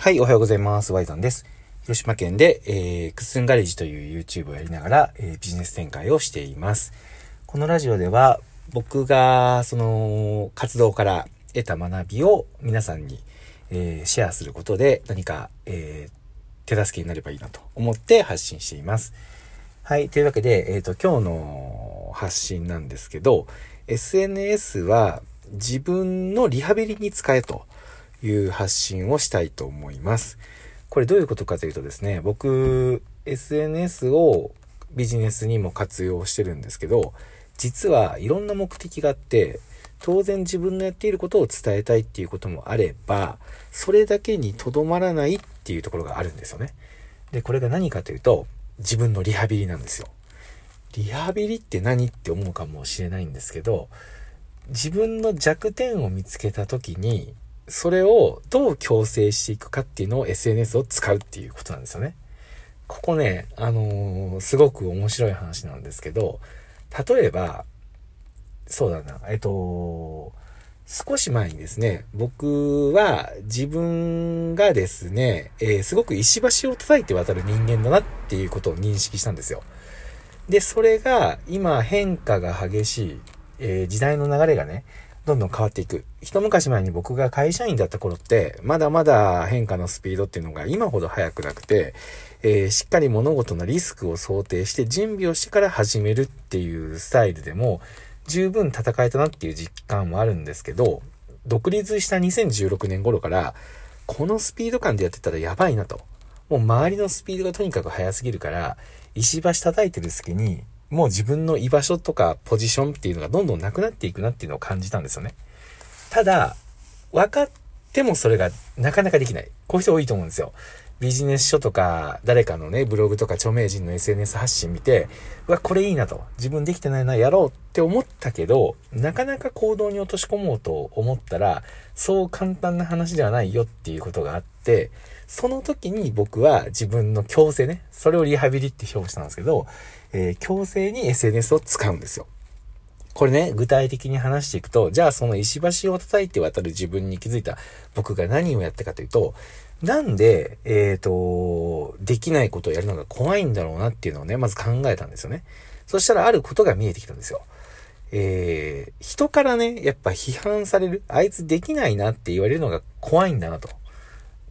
はい、おはようございます。ワイザンです。広島県で、えー、クッスンガレージという YouTube をやりながら、えー、ビジネス展開をしています。このラジオでは、僕が、その、活動から得た学びを皆さんに、えー、シェアすることで何か、えー、手助けになればいいなと思って発信しています。はい。というわけで、えっ、ー、と、今日の発信なんですけど、SNS は自分のリハビリに使えと。いう発信をしたいと思います。これどういうことかというとですね、僕、SNS をビジネスにも活用してるんですけど、実はいろんな目的があって、当然自分のやっていることを伝えたいっていうこともあれば、それだけにとどまらないっていうところがあるんですよね。で、これが何かというと、自分のリハビリなんですよ。リハビリって何って思うかもしれないんですけど、自分の弱点を見つけた時に、それをどう強制していくかっていうのを SNS を使うっていうことなんですよね。ここね、あのー、すごく面白い話なんですけど、例えば、そうだな、えっと、少し前にですね、僕は自分がですね、えー、すごく石橋を叩いて渡る人間だなっていうことを認識したんですよ。で、それが今変化が激しい、えー、時代の流れがね、どんどん変わっていく。一昔前に僕が会社員だった頃って、まだまだ変化のスピードっていうのが今ほど速くなくて、えー、しっかり物事のリスクを想定して準備をしてから始めるっていうスタイルでも、十分戦えたなっていう実感もあるんですけど、独立した2016年頃から、このスピード感でやってたらやばいなと。もう周りのスピードがとにかく速すぎるから、石橋叩いてる隙に、もう自分の居場所とかポジションっていうのがどんどんなくなっていくなっていうのを感じたんですよね。ただ、分かってもそれがなかなかできない。こういう人多いと思うんですよ。ビジネス書とか、誰かのね、ブログとか著名人の SNS 発信見て、うわ、これいいなと。自分できてないな、やろうって思ったけど、なかなか行動に落とし込もうと思ったら、そう簡単な話ではないよっていうことがあって、その時に僕は自分の強制ね、それをリハビリって表したんですけど、えー、強制に SNS を使うんですよ。これね、具体的に話していくと、じゃあその石橋を叩いて渡る自分に気づいた僕が何をやったかというと、なんで、えっ、ー、と、できないことをやるのが怖いんだろうなっていうのをね、まず考えたんですよね。そしたらあることが見えてきたんですよ。えー、人からね、やっぱ批判される、あいつできないなって言われるのが怖いんだなと。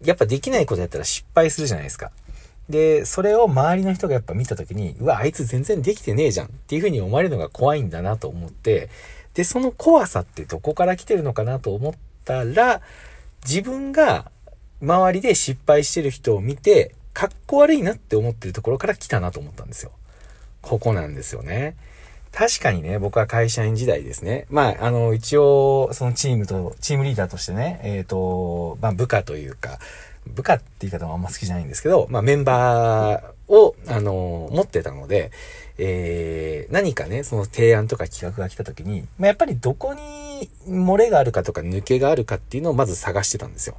やっぱできないことやったら失敗するじゃないですか。で、それを周りの人がやっぱ見た時に、うわ、あいつ全然できてねえじゃんっていう風に思われるのが怖いんだなと思って、で、その怖さってどこから来てるのかなと思ったら、自分が周りで失敗してる人を見て、かっこ悪いなって思ってるところから来たなと思ったんですよ。ここなんですよね。確かにね、僕は会社員時代ですね。まあ、あの、一応、そのチームと、チームリーダーとしてね、えっ、ー、と、まあ、部下というか、部下って言い方もあんま好きじゃないんですけど、まあ、メンバーを、あの、持ってたので、えー、何かね、その提案とか企画が来た時に、まあ、やっぱりどこに漏れがあるかとか抜けがあるかっていうのをまず探してたんですよ。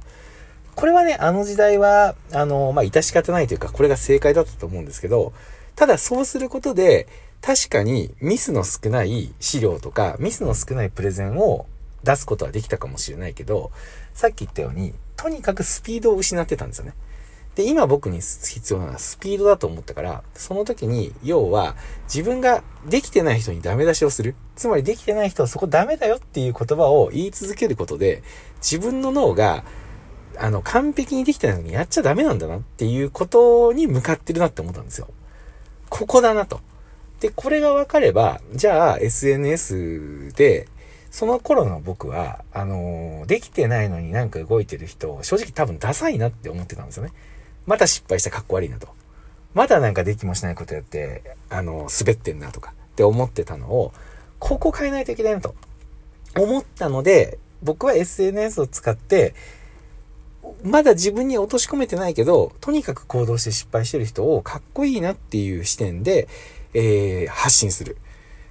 これはね、あの時代は、あの、まあ、致し方ないというか、これが正解だったと思うんですけど、ただそうすることで、確かにミスの少ない資料とか、ミスの少ないプレゼンを出すことはできたかもしれないけど、さっき言ったように、とにかくスピードを失ってたんですよね。で、今僕に必要なのはスピードだと思ったから、その時に、要は、自分ができてない人にダメ出しをする。つまりできてない人はそこダメだよっていう言葉を言い続けることで、自分の脳が、あの、完璧にできてないのにやっちゃダメなんだなっていうことに向かってるなって思ったんですよ。ここだなと。で、これが分かれば、じゃあ SNS で、その頃の僕は、あのー、できてないのになんか動いてる人、正直多分ダサいなって思ってたんですよね。また失敗したかっこ悪いなと。まだなんかできもしないことやって、あのー、滑ってんなとかって思ってたのを、ここ変えないといけないなと思ったので、僕は SNS を使って、まだ自分に落とし込めてないけど、とにかく行動して失敗してる人をかっこいいなっていう視点で、えー、発信する。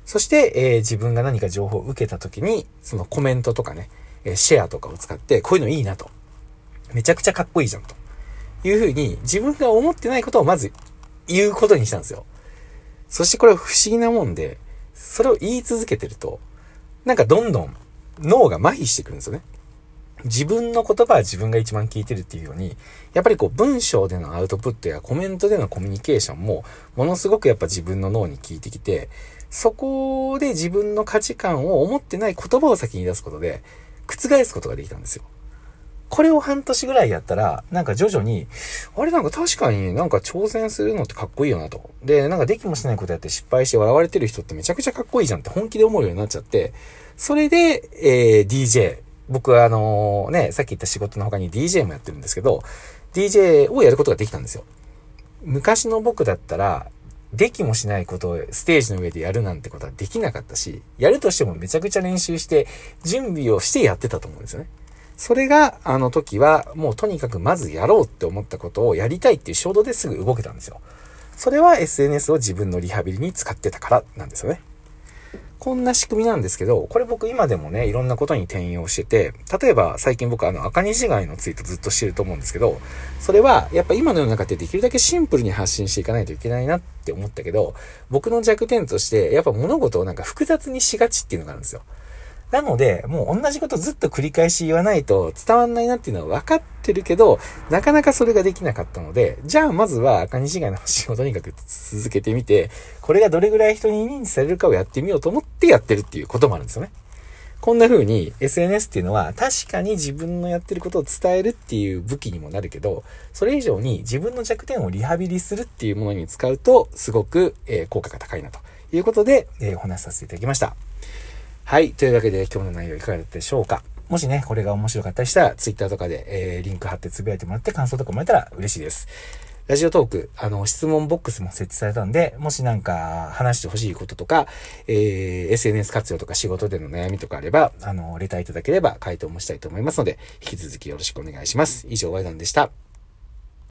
そして、えー、自分が何か情報を受けた時に、そのコメントとかね、えシェアとかを使って、こういうのいいなと。めちゃくちゃかっこいいじゃんと。いうふうに、自分が思ってないことをまず言うことにしたんですよ。そしてこれは不思議なもんで、それを言い続けてると、なんかどんどん脳が麻痺してくるんですよね。自分の言葉は自分が一番聞いてるっていうように、やっぱりこう文章でのアウトプットやコメントでのコミュニケーションも、ものすごくやっぱ自分の脳に効いてきて、そこで自分の価値観を思ってない言葉を先に出すことで、覆すことができたんですよ。これを半年ぐらいやったら、なんか徐々に、あれなんか確かになんか挑戦するのってかっこいいよなと。で、なんかできもしないことやって失敗して笑われてる人ってめちゃくちゃかっこいいじゃんって本気で思うようになっちゃって、それで、えー、DJ。僕はあのね、さっき言った仕事の他に DJ もやってるんですけど、DJ をやることができたんですよ。昔の僕だったら、できもしないことをステージの上でやるなんてことはできなかったし、やるとしてもめちゃくちゃ練習して、準備をしてやってたと思うんですよね。それが、あの時は、もうとにかくまずやろうって思ったことをやりたいっていう衝動ですぐ動けたんですよ。それは SNS を自分のリハビリに使ってたからなんですよね。こんな仕組みなんですけど、これ僕今でもね、いろんなことに転用してて、例えば最近僕あの赤西街のツイートずっとしてると思うんですけど、それはやっぱ今の世の中ってできるだけシンプルに発信していかないといけないなって思ったけど、僕の弱点としてやっぱ物事をなんか複雑にしがちっていうのがあるんですよ。なので、もう同じことずっと繰り返し言わないと伝わんないなっていうのは分かってるけど、なかなかそれができなかったので、じゃあまずは赤西貝の仕をとにかく続けてみて、これがどれぐらい人に認知されるかをやってみようと思ってやってるっていうこともあるんですよね。こんな風に SNS っていうのは確かに自分のやってることを伝えるっていう武器にもなるけど、それ以上に自分の弱点をリハビリするっていうものに使うとすごく、え効果が高いなということで、えお話しさせていただきました。はい。というわけで今日の内容いかがだったでしょうか？もしね、これが面白かったりしたら、Twitter とかで、えー、リンク貼ってつぶやいてもらって感想とかもらえたら嬉しいです。ラジオトーク、あの、質問ボックスも設置されたんで、もしなんか話してほしいこととか、えー、SNS 活用とか仕事での悩みとかあれば、あの、レターいただければ回答もしたいと思いますので、引き続きよろしくお願いします。以上、ワイダンでした。